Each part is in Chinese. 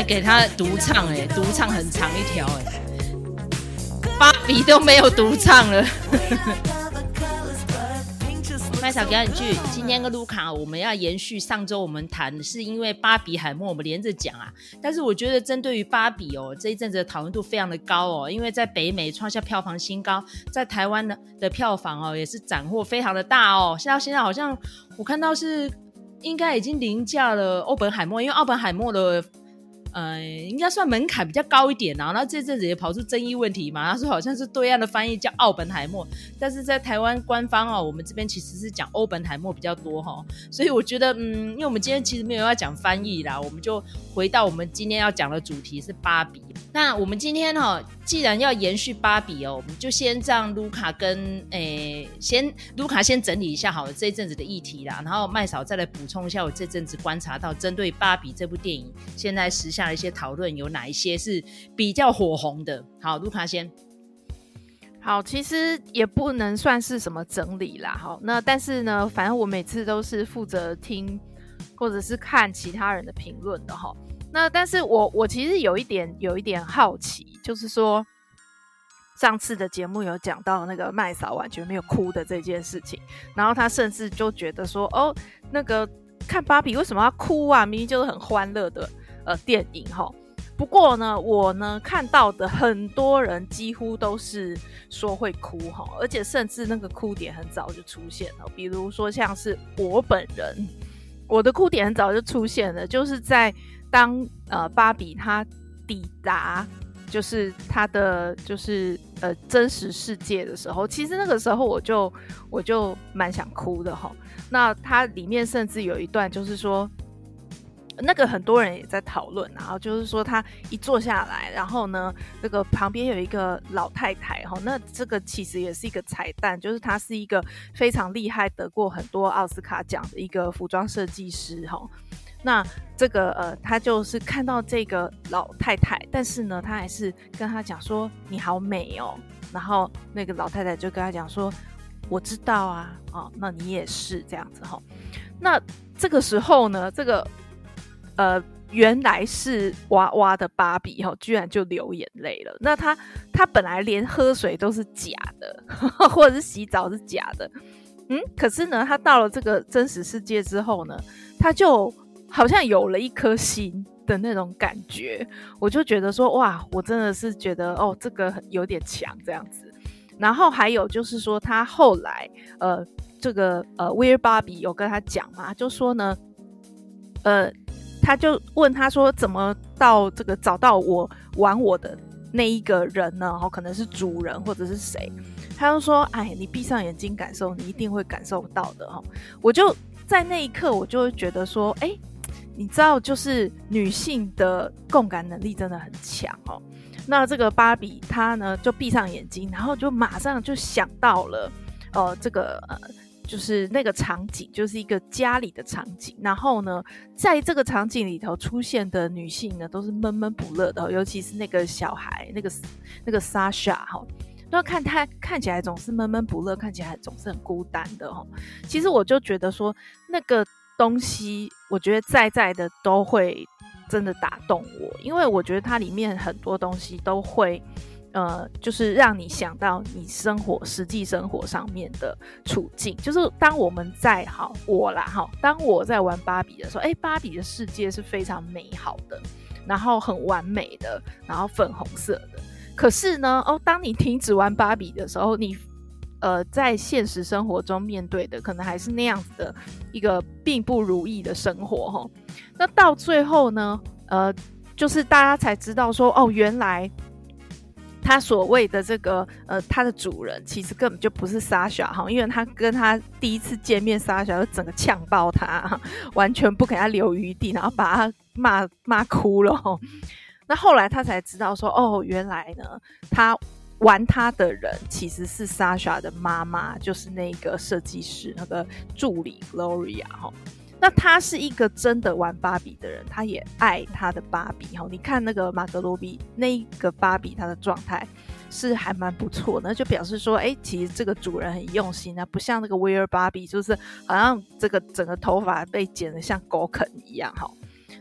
还给他独唱哎，独唱很长一条哎，芭比都没有独唱了。麦嫂给你句，今天跟卢卡我们要延续上周我们谈，是因为芭比海默我们连着讲啊。但是我觉得针对于芭比哦，这一阵子的讨论度非常的高哦，因为在北美创下票房新高，在台湾的的票房哦也是斩获非常的大哦。现在现在好像我看到是应该已经凌驾了奥本海默，因为奥本海默的。呃，应该算门槛比较高一点啊。然后这阵子也跑出争议问题嘛。他说好像是对岸的翻译叫奥本海默，但是在台湾官方哦，我们这边其实是讲欧本海默比较多哈、所以我觉得，嗯，因为我们今天其实没有要讲翻译啦，我们就回到我们今天要讲的主题是芭比。那我们今天哈、哦，既然要延续芭比哦，我们就先让卢卡跟诶，先卢卡先整理一下好了这一阵子的议题啦，然后麦嫂再来补充一下我这阵子观察到针对芭比这部电影现在时下的一些讨论有哪一些是比较火红的。好，卢卡先。好，其实也不能算是什么整理啦。好，那但是呢，反正我每次都是负责听或者是看其他人的评论的哈。那但是我我其实有一点有一点好奇，就是说上次的节目有讲到那个麦嫂完全没有哭的这件事情，然后他甚至就觉得说，哦，那个看芭比为什么要哭啊？明明就是很欢乐的呃电影哈。不过呢，我呢看到的很多人几乎都是说会哭哈，而且甚至那个哭点很早就出现了，比如说像是我本人，我的哭点很早就出现了，就是在。当呃芭比她抵达就是她的就是呃真实世界的时候，其实那个时候我就我就蛮想哭的哈。那它里面甚至有一段就是说，那个很多人也在讨论，然后就是说他一坐下来，然后呢，这个旁边有一个老太太哈，那这个其实也是一个彩蛋，就是她是一个非常厉害，得过很多奥斯卡奖的一个服装设计师哈。那这个呃，他就是看到这个老太太，但是呢，他还是跟他讲说：“你好美哦。”然后那个老太太就跟他讲说：“我知道啊，哦，那你也是这样子哈、哦。”那这个时候呢，这个呃，原来是娃娃的芭比哈、居然就流眼泪了。那他他本来连喝水都是假的，或者是洗澡是假的，嗯，可是呢，他到了这个真实世界之后呢，他就。好像有了一颗心的那种感觉，我就觉得说哇，我真的是觉得哦，这个有点强这样子。然后还有就是说，他后来呃，这个呃，Weird Barbie 有跟他讲嘛，就说呢，呃，他就问他说，怎么到这个找到我玩我的那一个人呢？哦，可能是主人或者是谁？他就说，哎，你闭上眼睛感受，你一定会感受到的哈。我就在那一刻，我就会觉得说，哎。你知道，就是女性的共感能力真的很强哦。那这个芭比她呢，就闭上眼睛，然后就马上就想到了，呃，这个呃，就是那个场景，就是一个家里的场景。然后呢，在这个场景里头出现的女性呢，都是闷闷不乐的，尤其是那个小孩，那个那个 Sasha 哈，那看她看起来总是闷闷不乐，看起来总是很孤单的哈。其实我就觉得说那个。东西我觉得在在的都会真的打动我，因为我觉得它里面很多东西都会，呃，就是让你想到你生活实际生活上面的处境。就是当我们在好我啦哈，当我在玩芭比的时候，诶，芭比的世界是非常美好的，然后很完美的，然后粉红色的。可是呢，哦，当你停止玩芭比的时候，你。呃，在现实生活中面对的可能还是那样子的一个并不如意的生活哈。那到最后呢，呃，就是大家才知道说，哦，原来他所谓的这个呃，他的主人其实根本就不是莎莎哈，因为他跟他第一次见面莎莎就整个呛爆他，完全不给他留余地，然后把他骂骂哭了。那后来他才知道说，哦，原来呢，他。玩他的人其实是莎莎的妈妈，就是那个设计师那个助理 Gloria 哈。那他是一个真的玩芭比的人，他也爱他的芭比哈。你看那个马格罗比那一个芭比，他的状态是还蛮不错的，就表示说，哎，其实这个主人很用心啊，不像那个威尔芭比就是好像这个整个头发被剪得像狗啃一样哈。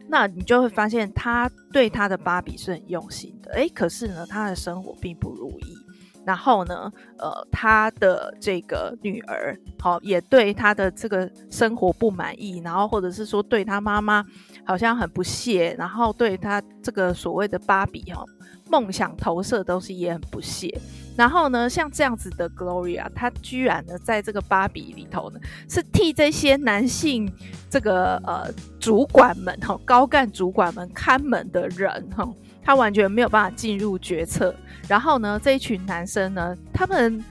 那你就会发现他对他的芭比是很用心的，哎，可是呢，他的生活并不如意。然后呢，呃，他的这个女儿，好、也对他的这个生活不满意，然后或者是说对他妈妈好像很不屑，然后对他这个所谓的芭比哈、梦想投射东西也很不屑。然后呢，像这样子的 Gloria，她居然呢在这个芭比里头呢，是替这些男性这个呃主管们哈、高干主管们看门的人哈。他完全没有办法进入决策，然后呢，这一群男生呢，他们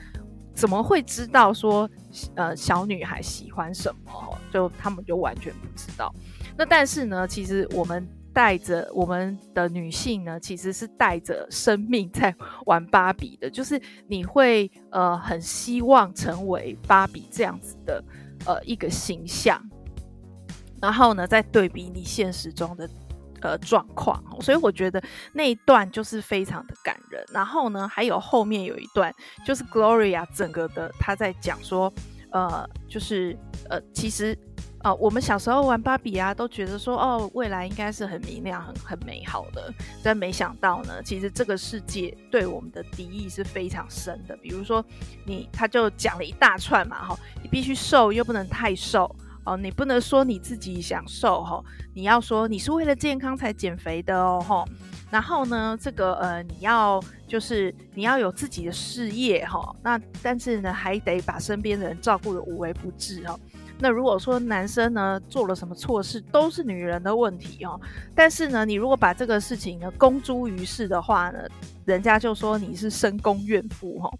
怎么会知道说，呃，小女孩喜欢什么？就他们就完全不知道。那但是呢，其实我们带着我们的女性呢，其实是带着生命在玩芭比的，就是你会呃很希望成为芭比这样子的呃一个形象，然后呢，再对比你现实中的。呃，状况，所以我觉得那一段就是非常的感人。然后呢，还有后面有一段，就是 Gloria 整个的她在讲说，呃，就是呃，其实呃，我们小时候玩芭比啊，都觉得说，哦，未来应该是很明亮、很很美好的。但没想到呢，其实这个世界对我们的敌意是非常深的。比如说你，他就讲了一大串嘛，哈，你必须瘦又不能太瘦。哦，你不能说你自己想瘦哈，你要说你是为了健康才减肥的哦哈。然后呢，这个呃，你要就是你要有自己的事业哈。那但是呢，还得把身边的人照顾得无微不至哈。那如果说男生呢做了什么错事，都是女人的问题哦。但是呢，你如果把这个事情呢公诸于世的话呢，人家就说你是深宫怨妇哈。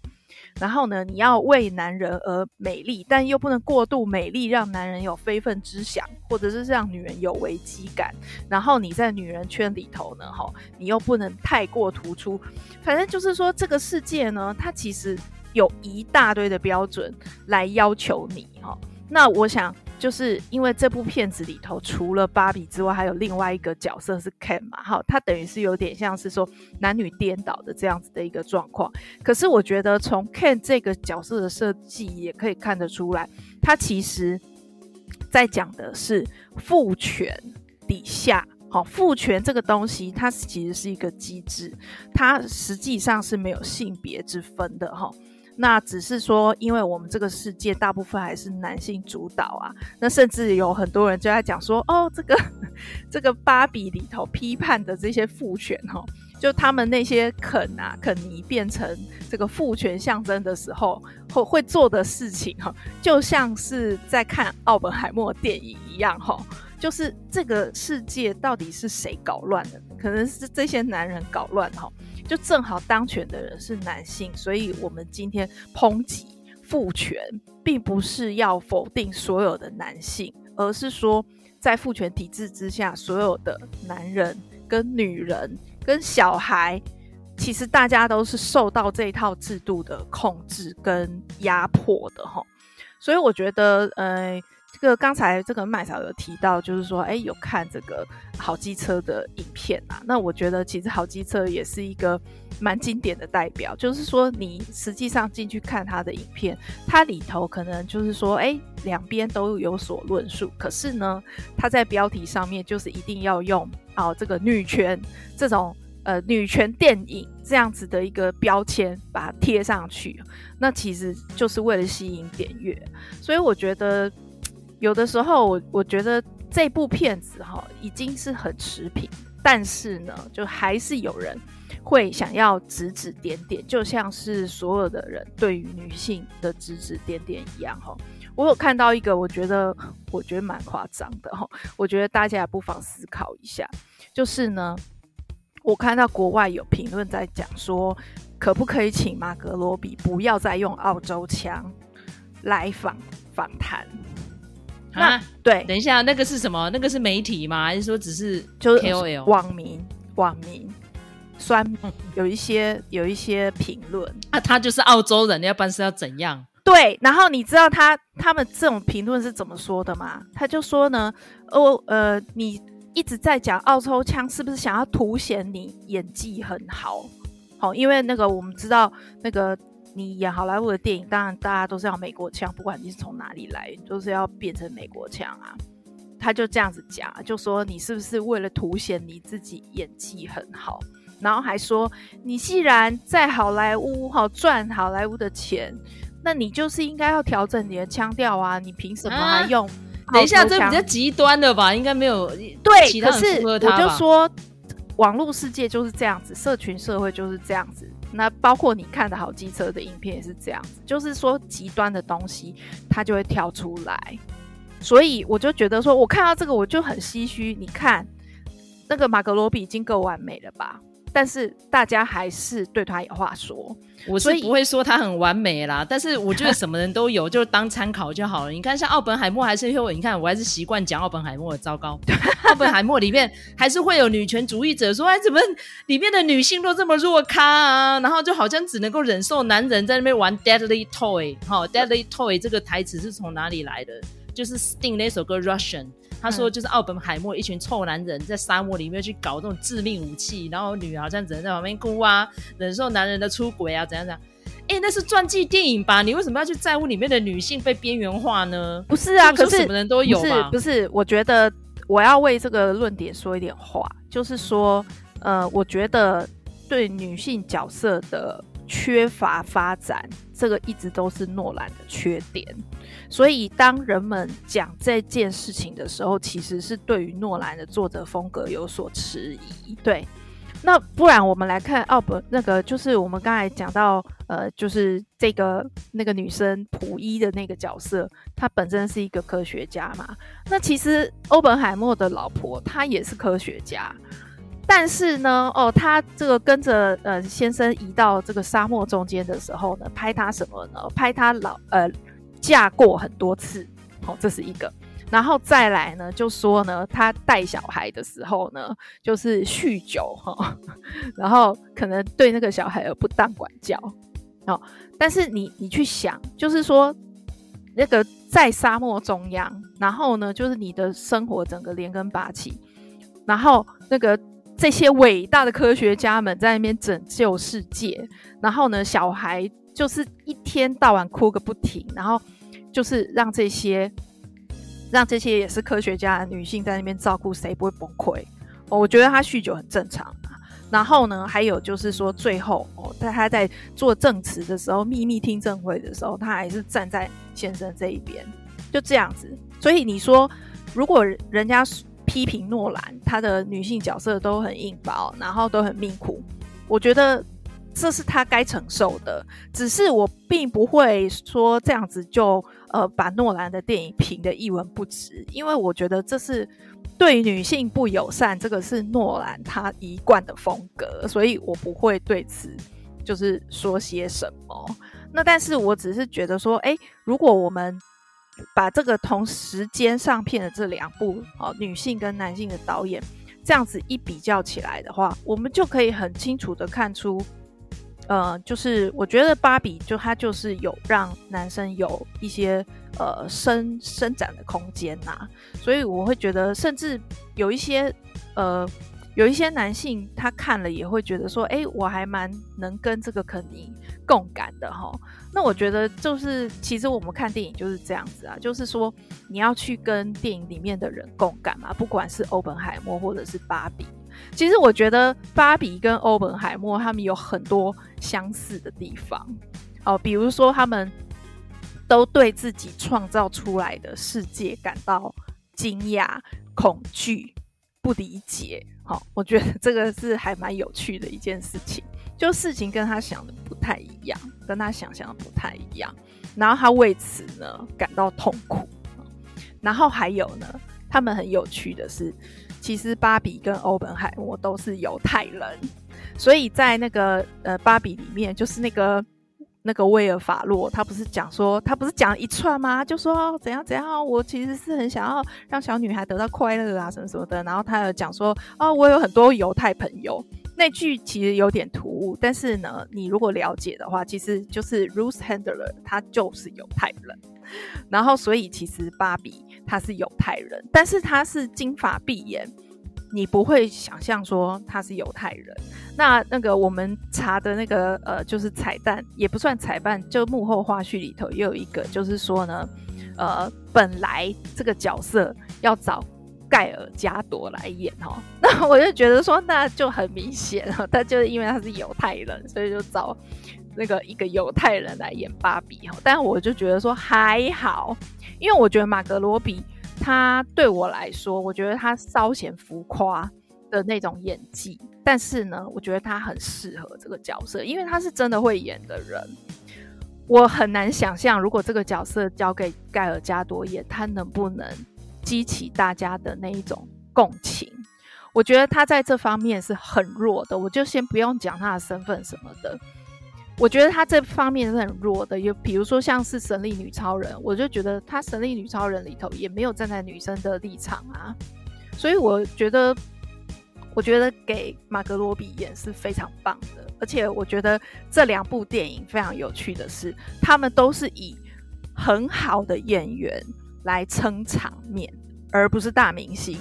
然后呢，你要为男人而美丽，但又不能过度美丽，让男人有非分之想，或者是让女人有危机感。然后你在女人圈里头呢，哈，你又不能太过突出。反正就是说，这个世界呢，它其实有一大堆的标准来要求你，哈。那我想。就是因为这部片子里头，除了芭比之外，还有另外一个角色是 Ken 嘛，哈，他等于是有点像是说男女颠倒的这样子的一个状况。可是我觉得从 Ken 这个角色的设计也可以看得出来，他其实在讲的是父权底下，好，父权这个东西它其实是一个机制，它实际上是没有性别之分的，哈。那只是说，因为我们这个世界大部分还是男性主导啊，那甚至有很多人就在讲说，哦，这个这个芭比里头批判的这些父权哈，就他们那些肯啊肯尼变成这个父权象征的时候，会会做的事情哈，就像是在看奥本海默电影一样哈，就是这个世界到底是谁搞乱的？可能是这些男人搞乱哈。就正好当权的人是男性，所以我们今天抨击父权，并不是要否定所有的男性，而是说在父权体制之下，所有的男人跟女人跟小孩，其实大家都是受到这一套制度的控制跟压迫的齁。所以我觉得，呃。这个刚才这个麦嫂有提到，就是说，哎，有看这个好机车的影片啊。那我觉得其实好机车也是一个蛮经典的代表。就是说，你实际上进去看他的影片，它里头可能就是说，哎，两边都有所论述。可是呢，它在标题上面就是一定要用哦这个女权这种呃女权电影这样子的一个标签把它贴上去。那其实就是为了吸引点阅。所以我觉得。有的时候我，我觉得这部片子哈已经是很持平，但是呢，就还是有人会想要指指点点，就像是所有的人对于女性的指指点点一样哈。我有看到一个，我觉得我觉得蛮夸张的哈，我觉得大家也不妨思考一下，就是呢，我看到国外有评论在讲说，可不可以请马格罗比不要再用澳洲腔来访访谈？那啊，对，等一下，那个是什么？那个是媒体吗？还是说只是就是 KOL 网民？网民酸有一些有一些评论啊，他就是澳洲人，要不然是要怎样？对，然后你知道他他们这种评论是怎么说的吗？他就说呢，哦呃，你一直在讲澳洲腔，是不是想要凸显你演技很好？好，因为那个我们知道那个。你演好莱坞的电影，当然大家都是要美国腔，不管你是从哪里来，都是要变成美国腔啊。他就这样子讲，就说你是不是为了凸显你自己演技很好，然后还说你既然在好莱坞好赚好莱坞的钱，那你就是应该要调整你的腔调啊，你凭什么还用、啊？等一下，这比较极端的吧？应该没有对，可是我就说，网络世界就是这样子，社群社会就是这样子。那包括你看的好机车的影片也是这样子，就是说极端的东西它就会跳出来，所以我就觉得说，我看到这个我就很唏嘘。你看那个马格罗比已经够完美了吧？但是大家还是对他有话说，我是不会说他很完美啦。但是我觉得什么人都有，就当参考就好了。你看，像奥本海默还是会，你看我还是习惯讲奥本海默的糟糕。奥本海默里面还是会有女权主义者说，哎，怎么里面的女性都这么弱咖啊？然后就好像只能够忍受男人在那边玩 Deadly Toy。哈，Deadly Toy 这个台词是从哪里来的？就是 Sting 那首歌 Russian。他说：“就是奥本海默一群臭男人在沙漠里面去搞这种致命武器，然后女好像只能在旁边哭啊，忍受男人的出轨啊，怎样怎样？哎，那是传记电影吧？你为什么要去在乎里面的女性被边缘化呢？不是啊，可是什么人都有吧？不是，不是，我觉得我要为这个论点说一点话，就是说，呃，我觉得对女性角色的缺乏发展，这个一直都是诺兰的缺点。”所以，当人们讲这件事情的时候，其实是对于诺兰的作者风格有所迟疑。对，那不然我们来看奥本那个，就是我们刚才讲到，呃，就是这个那个女生普伊的那个角色，她本身是一个科学家嘛。那其实欧本海默的老婆她也是科学家，但是呢，哦，他这个跟着呃先生移到这个沙漠中间的时候呢，拍他什么呢？拍他老呃。嫁过很多次，好、哦，这是一个。然后再来呢，就说呢，他带小孩的时候呢，就是酗酒哈、哦，然后可能对那个小孩有不当管教。哦，但是你你去想，就是说那个在沙漠中央，然后呢，就是你的生活整个连根拔起，然后那个这些伟大的科学家们在那边拯救世界，然后呢，小孩。就是一天到晚哭个不停，然后就是让这些让这些也是科学家女性在那边照顾，谁不会崩溃？我觉得他酗酒很正常啊。然后呢，还有就是说，最后哦，在他在做证词的时候，秘密听证会的时候，他还是站在先生这一边，就这样子。所以你说，如果人家批评诺兰，他的女性角色都很硬薄，然后都很命苦，我觉得。这是他该承受的，只是我并不会说这样子就呃把诺兰的电影评得一文不值，因为我觉得这是对女性不友善，这个是诺兰他一贯的风格，所以我不会对此就是说些什么。那但是我只是觉得说，诶，如果我们把这个同时间上片的这两部哦，女性跟男性的导演这样子一比较起来的话，我们就可以很清楚的看出。呃，就是我觉得芭比就它就是有让男生有一些呃伸伸展的空间呐、所以我会觉得，甚至有一些呃有一些男性他看了也会觉得说，哎，我还蛮能跟这个肯尼共感的哈。那我觉得就是其实我们看电影就是这样子啊，就是说你要去跟电影里面的人共感嘛，不管是欧本海默或者是芭比。其实我觉得芭比跟欧本海默他们有很多相似的地方哦，比如说他们都对自己创造出来的世界感到惊讶、恐惧、不理解。好、我觉得这个是还蛮有趣的一件事情，就事情跟他想的不太一样，跟他想象的不太一样，然后他为此呢感到痛苦。然后还有呢，他们很有趣的是。其实芭比跟欧本海默都是犹太人，所以在那个呃芭比里面，就是那个那个威尔法洛，他不是讲说他不是讲一串吗？就说怎样怎样，我其实是很想要让小女孩得到快乐啊什么什么的。然后他有讲说哦，我有很多犹太朋友。那句其实有点突兀，但是呢，你如果了解的话，其实就是 Ruth Handler，他就是犹太人。然后，所以其实芭比她是犹太人，但是她是金发碧眼，你不会想象说他是犹太人。那那个我们查的那个呃，就是彩蛋也不算彩蛋，就幕后花絮里头也有一个，就是说呢，呃，本来这个角色要找盖尔加朵来演哦。那我就觉得说，那就很明显了，他就是因为他是犹太人，所以就找那个一个犹太人来演芭比哈。但我就觉得说还好，因为我觉得马格罗比他对我来说，我觉得他稍显浮夸的那种演技，但是呢，我觉得他很适合这个角色，因为他是真的会演的人。我很难想象，如果这个角色交给盖尔加朵演，他能不能激起大家的那一种共情？我觉得他在这方面是很弱的。我就先不用讲他的身份什么的，我觉得他这方面是很弱的。有比如说像是神力女超人，我就觉得他神力女超人里头也没有站在女生的立场啊，所以我觉得，我觉得给马格罗比演是非常棒的。而且我觉得这两部电影非常有趣的是，他们都是以很好的演员来撑场面，而不是大明星。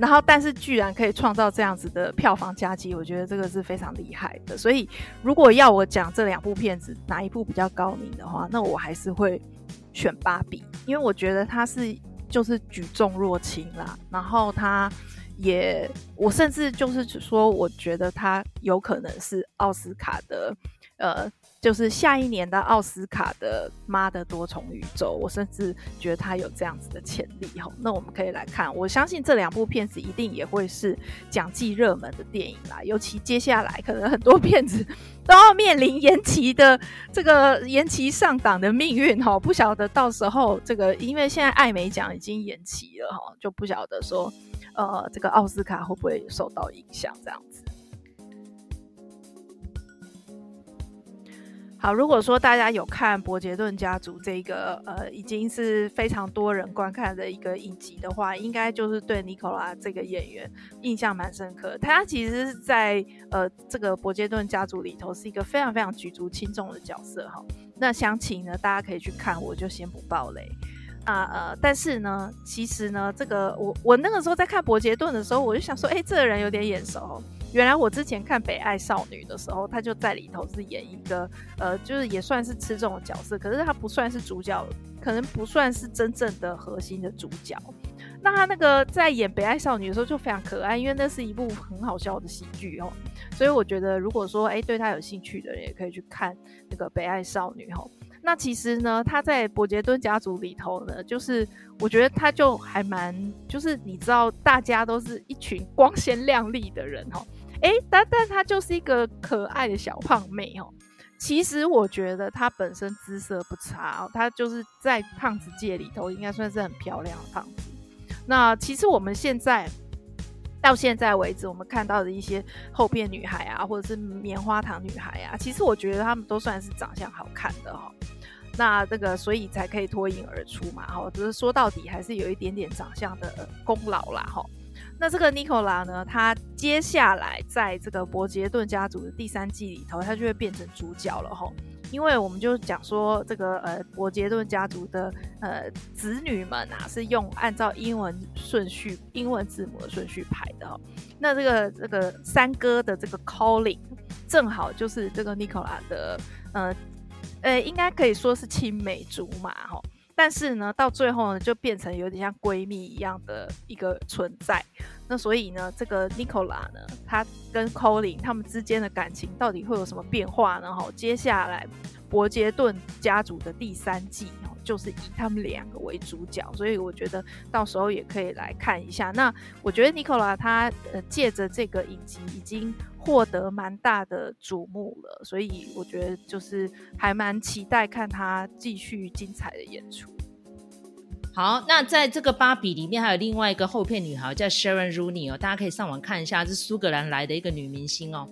然后，但是居然可以创造这样子的票房佳绩，我觉得这个是非常厉害的。所以，如果要我讲这两部片子哪一部比较高明的话，那我还是会选《芭比》，因为我觉得它是就是举重若轻啦。然后它。也，我甚至就是说，我觉得他有可能是奥斯卡的，呃，就是下一年的奥斯卡的妈的多重宇宙。我甚至觉得他有这样子的潜力哈。那我们可以来看，我相信这两部片子一定也会是奖季热门的电影啦。尤其接下来可能很多片子都要面临延期的这个延期上档的命运哈。不晓得到时候这个，因为现在艾美奖已经延期了哈，就不晓得说。呃，这个奥斯卡会不会受到影响？这样子。好，如果说大家有看《伯杰顿家族》这个呃，已经是非常多人观看的一个影集的话，应该就是对尼可拉这个演员印象蛮深刻。他其实是在呃这个《伯杰顿家族》里头是一个非常非常举足轻重的角色哈。那详情呢，大家可以去看，我就先不爆雷。啊呃，但是呢，其实呢，这个我我那个时候在看伯杰顿的时候，我就想说，哎、这个人有点眼熟。原来我之前看《北爱少女》的时候，他就在里头是演一个呃，就是也算是吃重的角色，可是他不算是主角，可能不算是真正的核心的主角。那他那个在演《北爱少女》的时候就非常可爱，因为那是一部很好笑的喜剧哦。所以我觉得，如果说哎、对他有兴趣的人，也可以去看那个《北爱少女》哈。那其实呢，他在伯杰顿家族里头呢，就是我觉得他就还蛮，就是你知道，大家都是一群光鲜亮丽的人哈，诶，但但他就是一个可爱的小胖妹哦。其实我觉得她本身姿色不差哦，她就是在胖子界里头应该算是很漂亮的胖子。那其实我们现在到现在为止，我们看到的一些厚片女孩啊，或者是棉花糖女孩啊，其实我觉得她们都算是长相好看的哈。那这个，所以才可以脱颖而出嘛，哈，只是说到底还是有一点点长相的功劳啦，哈。那这个妮可拉呢，她接下来在这个伯杰顿家族的第三季里头，她就会变成主角了，哈。因为我们就讲说，这个呃伯杰顿家族的呃子女们啊，是用按照英文顺序、英文字母的顺序排的，哦。那这个这个三哥的这个 Colin，正好就是这个 Nicola 的呃。呃，应该可以说是青梅竹马哈，但是呢，到最后呢，就变成有点像闺蜜一样的一个存在。那所以呢，这个 Nicola 呢，他跟 Colin 他们之间的感情到底会有什么变化呢？哈，接下来伯杰顿家族的第三季就是以他们两个为主角，所以我觉得到时候也可以来看一下。那我觉得 Nicola 他呃借着这个影集已经。获得蛮大的瞩目了，所以我觉得就是还蛮期待看他继续精彩的演出。好，那在这个芭比里面还有另外一个后片女孩叫 Sharon Rooney 哦，大家可以上网看一下，是苏格兰来的一个女明星哦。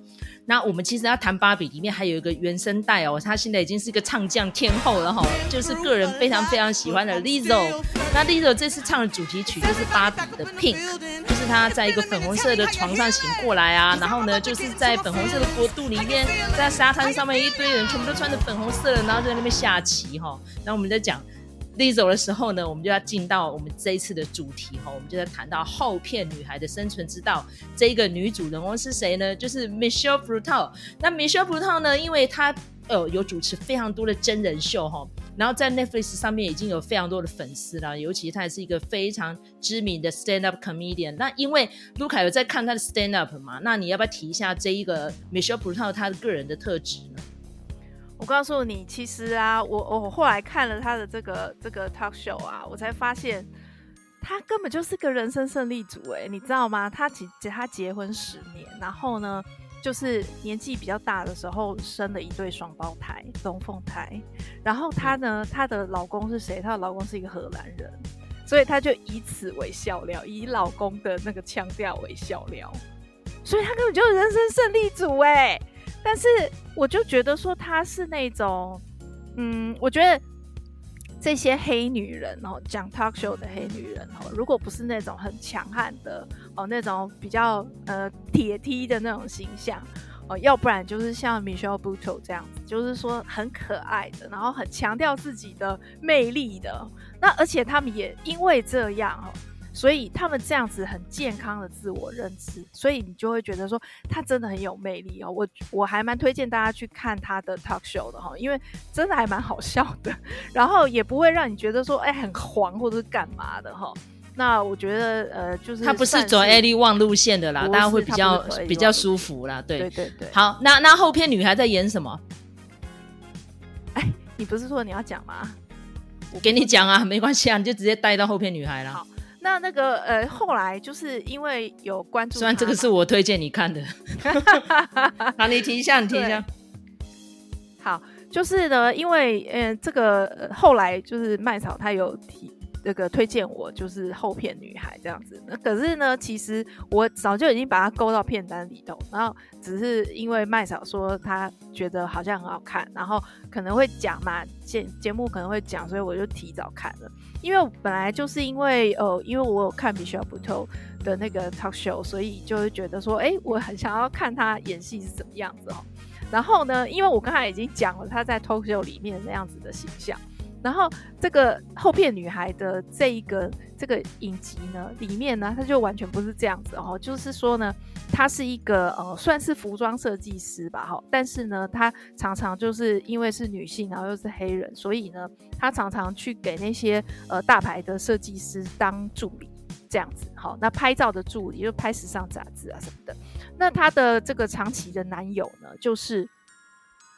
那我们其实要谈芭比里面还有一个原声带哦，她现在已经是一个唱将天后了哈、哦，就是个人非常非常喜欢的 Lizzo。那 Lizzo 这次唱的主题曲就是芭比的 Pink，就是她在一个粉红色的床上醒过来啊，然后呢就是在粉红色的国度里面，在沙滩上面一堆人全部都穿着粉红色的，然后在那边下棋哈、哦。然后我们在讲。Lizzo 的时候呢，我们就要进到我们这一次的主题哈，我们就在谈到后片女孩的生存之道。这一个女主人翁是谁呢？就是 Michelle Frutal。那 Michelle Frutal 呢，因为她呃有主持非常多的真人秀哈，然后在 Netflix 上面已经有非常多的粉丝了，尤其她也是一个非常知名的 stand up comedian。那因为卢卡有在看她的 stand up 嘛，那你要不要提一下这一个 Michelle Buteau 他的个人的特质呢？我告诉你，其实啊，我我后来看了他的这个这个 talk show 啊，我才发现他根本就是个人生胜利组哎，你知道吗？他结他结婚十年，然后呢，就是年纪比较大的时候生了一对双胞胎龙凤胎，然后他呢，他的老公是谁？他的老公是一个荷兰人，所以他就以此为笑料，以老公的那个腔调为笑料，所以他根本就是人生胜利组哎。但是我就觉得说她是那种，嗯，我觉得这些黑女人哦，讲 talk show 的黑女人哦，如果不是那种很强悍的哦，那种比较呃铁梯的那种形象哦，要不然就是像 Michelle Buteau 这样子，就是说很可爱的，然后很强调自己的魅力的。那而且他们也因为这样哦。所以他们这样子很健康的自我认知，所以你就会觉得说他真的很有魅力哦。我我还蛮推荐大家去看他的 talk show 的哈，因为真的还蛮好笑的，然后也不会让你觉得说哎很黄或者是干嘛的哈。那我觉得呃就是他不是走 Ellie Wang 路线的啦，大家会比较比较舒服啦。对对对对。好，那那后片女孩在演什么？哎，你不是说你要讲吗？我给你讲啊，没关系啊，你就直接带到后片女孩了。好。那那个呃，后来就是因为有关注，虽然这个是我推荐你看的，好，你停一下，你停一下。好，就是呢，因为呃，这个、呃、后来就是麦草他有提。这个推荐我就是后片女孩这样子，那可是呢，其实我早就已经把它勾到片单里头，然后只是因为麦嫂说她觉得好像很好看，然后可能会讲嘛，节节目可能会讲，所以我就提早看了。因为本来就是因为呃，因为我有看 Michelle Buteau 的那个 talk show，所以就会觉得说，哎，我很想要看他演戏是怎么样子哦。然后呢，因为我刚才已经讲了他在 talk show 里面那样子的形象。然后这个后片女孩的这一个这个影集呢，里面呢，她就完全不是这样子哦，就是说呢，她是一个呃，算是服装设计师吧，哈，但是呢，她常常就是因为是女性，然后又是黑人，所以呢，她常常去给那些呃大牌的设计师当助理，这样子，好，那拍照的助理就拍时尚杂志啊什么的。那她的这个长期的男友呢，就是。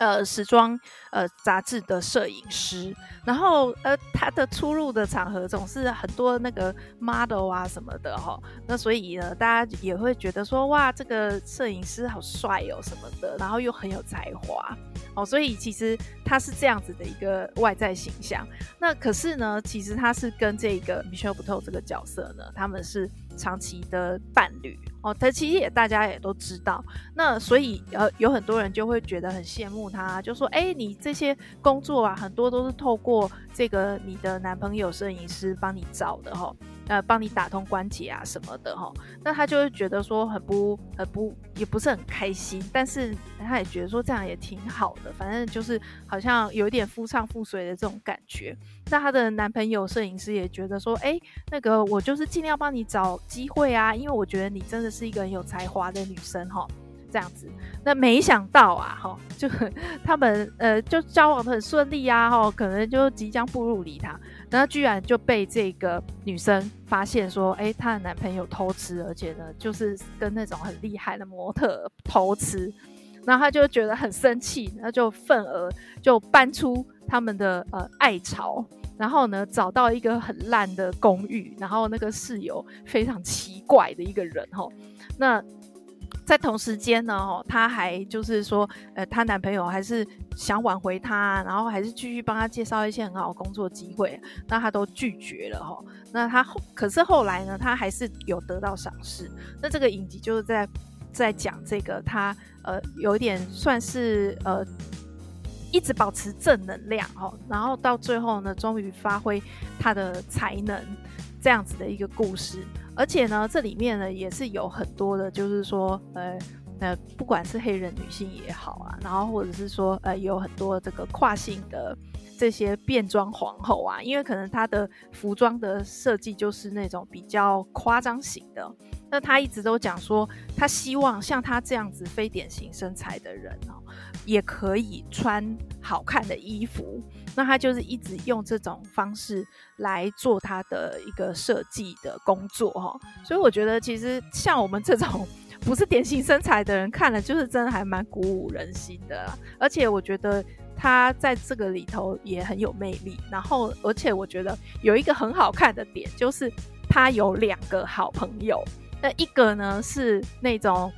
呃，时装呃杂志的摄影师，然后呃，他的出入的场合总是很多那个 model 啊什么的哈，那所以呢，大家也会觉得说，哇，这个摄影师好帅哦什么的，然后又很有才华哦，所以其实他是这样子的一个外在形象。那可是呢，其实他是跟这个 Michelle b u t t 这个角色呢，他们是长期的伴侣。哦，他其实也大家也都知道，那所以呃有很多人就会觉得很羡慕他，就说哎，你这些工作啊，很多都是透过这个你的男朋友摄影师帮你找的哈。呃，帮你打通关节啊什么的哈，那他就会觉得说很不很不也不是很开心，但是他也觉得说这样也挺好的，反正就是好像有一点夫唱妇随的这种感觉。那他的男朋友摄影师也觉得说，哎，那个我就是尽量帮你找机会啊，因为我觉得你真的是一个很有才华的女生哈。这样子，那没想到啊，哈，就他们呃，就交往得很顺利啊，哈，可能就即将步入礼堂，然后居然就被这个女生发现说，哎，她的男朋友偷吃，而且呢，就是跟那种很厉害的模特偷吃，然后她就觉得很生气，然后就愤而就搬出他们的呃爱巢，然后呢，找到一个很烂的公寓，然后那个室友非常奇怪的一个人，哈，那。在同时间呢，哦，她还就是说，呃，她男朋友还是想挽回她，然后还是继续帮她介绍一些很好的工作机会，那她都拒绝了，哈。那她后，可是后来呢，她还是有得到赏识。那这个影集就是在在讲这个她，呃，有一点算是呃，一直保持正能量，哦，然后到最后呢，终于发挥她的才能，这样子的一个故事。而且呢，这里面呢也是有很多的，就是说，呃呃，不管是黑人女性也好啊，然后或者是说，呃，有很多这个跨性的这些变装皇后啊，因为可能她的服装的设计就是那种比较夸张型的。那她一直都讲说，她希望像她这样子非典型身材的人哦，也可以穿好看的衣服。那他就是一直用这种方式来做他的一个设计的工作哈。所以我觉得其实像我们这种不是典型身材的人看了，就是真的还蛮鼓舞人心的。而且我觉得他在这个里头也很有魅力。然后，而且我觉得有一个很好看的点就是他有两个好朋友。那一个呢是那种，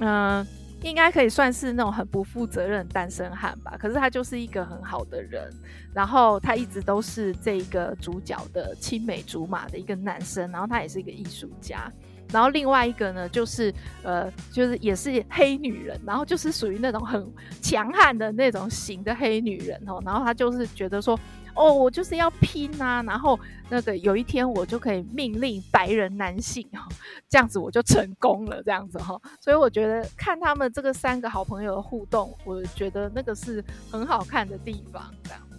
嗯、应该可以算是那种很不负责任的单身汉吧。可是他就是一个很好的人，然后他一直都是这个主角的青梅竹马的一个男生，然后他也是一个艺术家。然后另外一个呢，就是呃，就是也是黑女人，然后就是属于那种很强悍的那种型的黑女人哦。然后她就是觉得说。哦，我就是要拼啊！然后那个有一天我就可以命令白人男性哦，这样子我就成功了，这样子哈。所以我觉得看他们这个三个好朋友的互动，我觉得那个是很好看的地方，这样。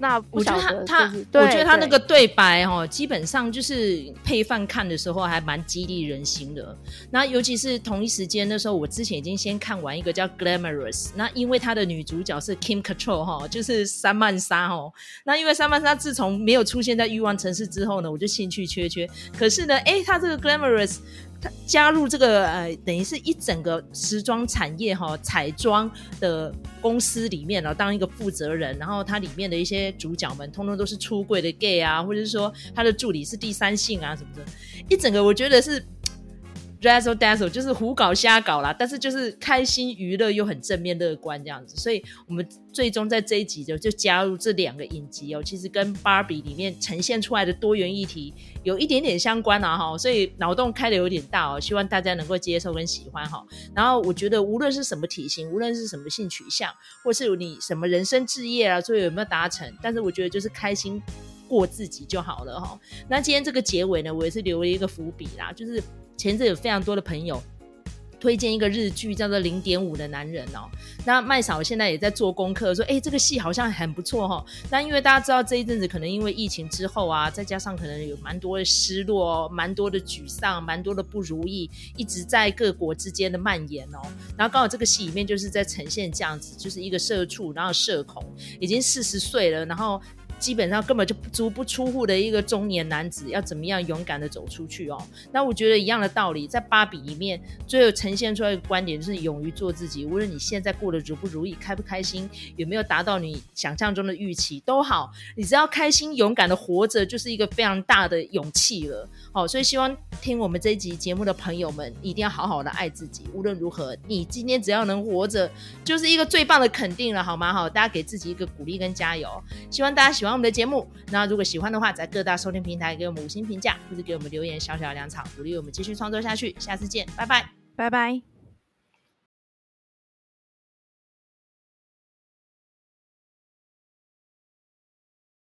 那我觉得他他，我觉得他那个对白哦，基本上就是配饭看的时候还蛮激励人心的。那尤其是同一时间那时候，我之前已经先看完一个叫《Glamorous》，那因为他的女主角是 Kim Cattrall 哈，就是三曼莎哦。那因为三曼莎自从没有出现在欲望城市之后呢，我就兴趣缺缺。可是呢，哎，他这个《Glamorous》。他加入这个呃，等于是一整个时装产业哈，彩妆的公司里面了，当一个负责人。然后他里面的一些主角们，通通都是出柜的 gay 啊，或者是说他的助理是第三性啊什么的，一整个我觉得是。Razzle Dazzle 就是胡搞瞎搞啦，但是就是开心娱乐又很正面乐观这样子，所以我们最终在这一集就就加入这两个影集哦，其实跟 Barbie 里面呈现出来的多元议题有一点点相关啊哈，所以脑洞开得有点大哦，希望大家能够接受跟喜欢哈。然后我觉得无论是什么体型，无论是什么性取向，或是你什么人生志业啊，所以有没有达成，但是我觉得就是开心过自己就好了哈。那今天这个结尾呢，我也是留了一个伏笔啦，就是。前阵有非常多的朋友推荐一个日剧叫做《零点五的男人》哦，那麦嫂现在也在做功课，说哎，这个戏好像很不错哈。那因为大家知道这一阵子可能因为疫情之后啊，再加上可能有蛮多的失落、蛮多的沮丧、蛮多的不如意，一直在各国之间的蔓延哦。然后刚好这个戏里面就是在呈现这样子，就是一个社畜，然后社恐，已经四十岁了，然后。基本上根本就不足不出户的一个中年男子，要怎么样勇敢的走出去哦？那我觉得一样的道理，在芭比里面，最后呈现出来的观点就是勇于做自己。无论你现在过得如不如意，开不开心，有没有达到你想象中的预期，都好，你只要开心勇敢的活着，就是一个非常大的勇气了。好，所以希望听我们这一集节目的朋友们，一定要好好的爱自己。无论如何，你今天只要能活着，就是一个最棒的肯定了，好吗？好，大家给自己一个鼓励跟加油。希望大家喜欢。我们的节目，那如果喜欢的话，在各大收听平台给我们五星评价，或者给我们留言，小小的粮草，鼓励我们继续创作下去。下次见，拜拜，拜拜。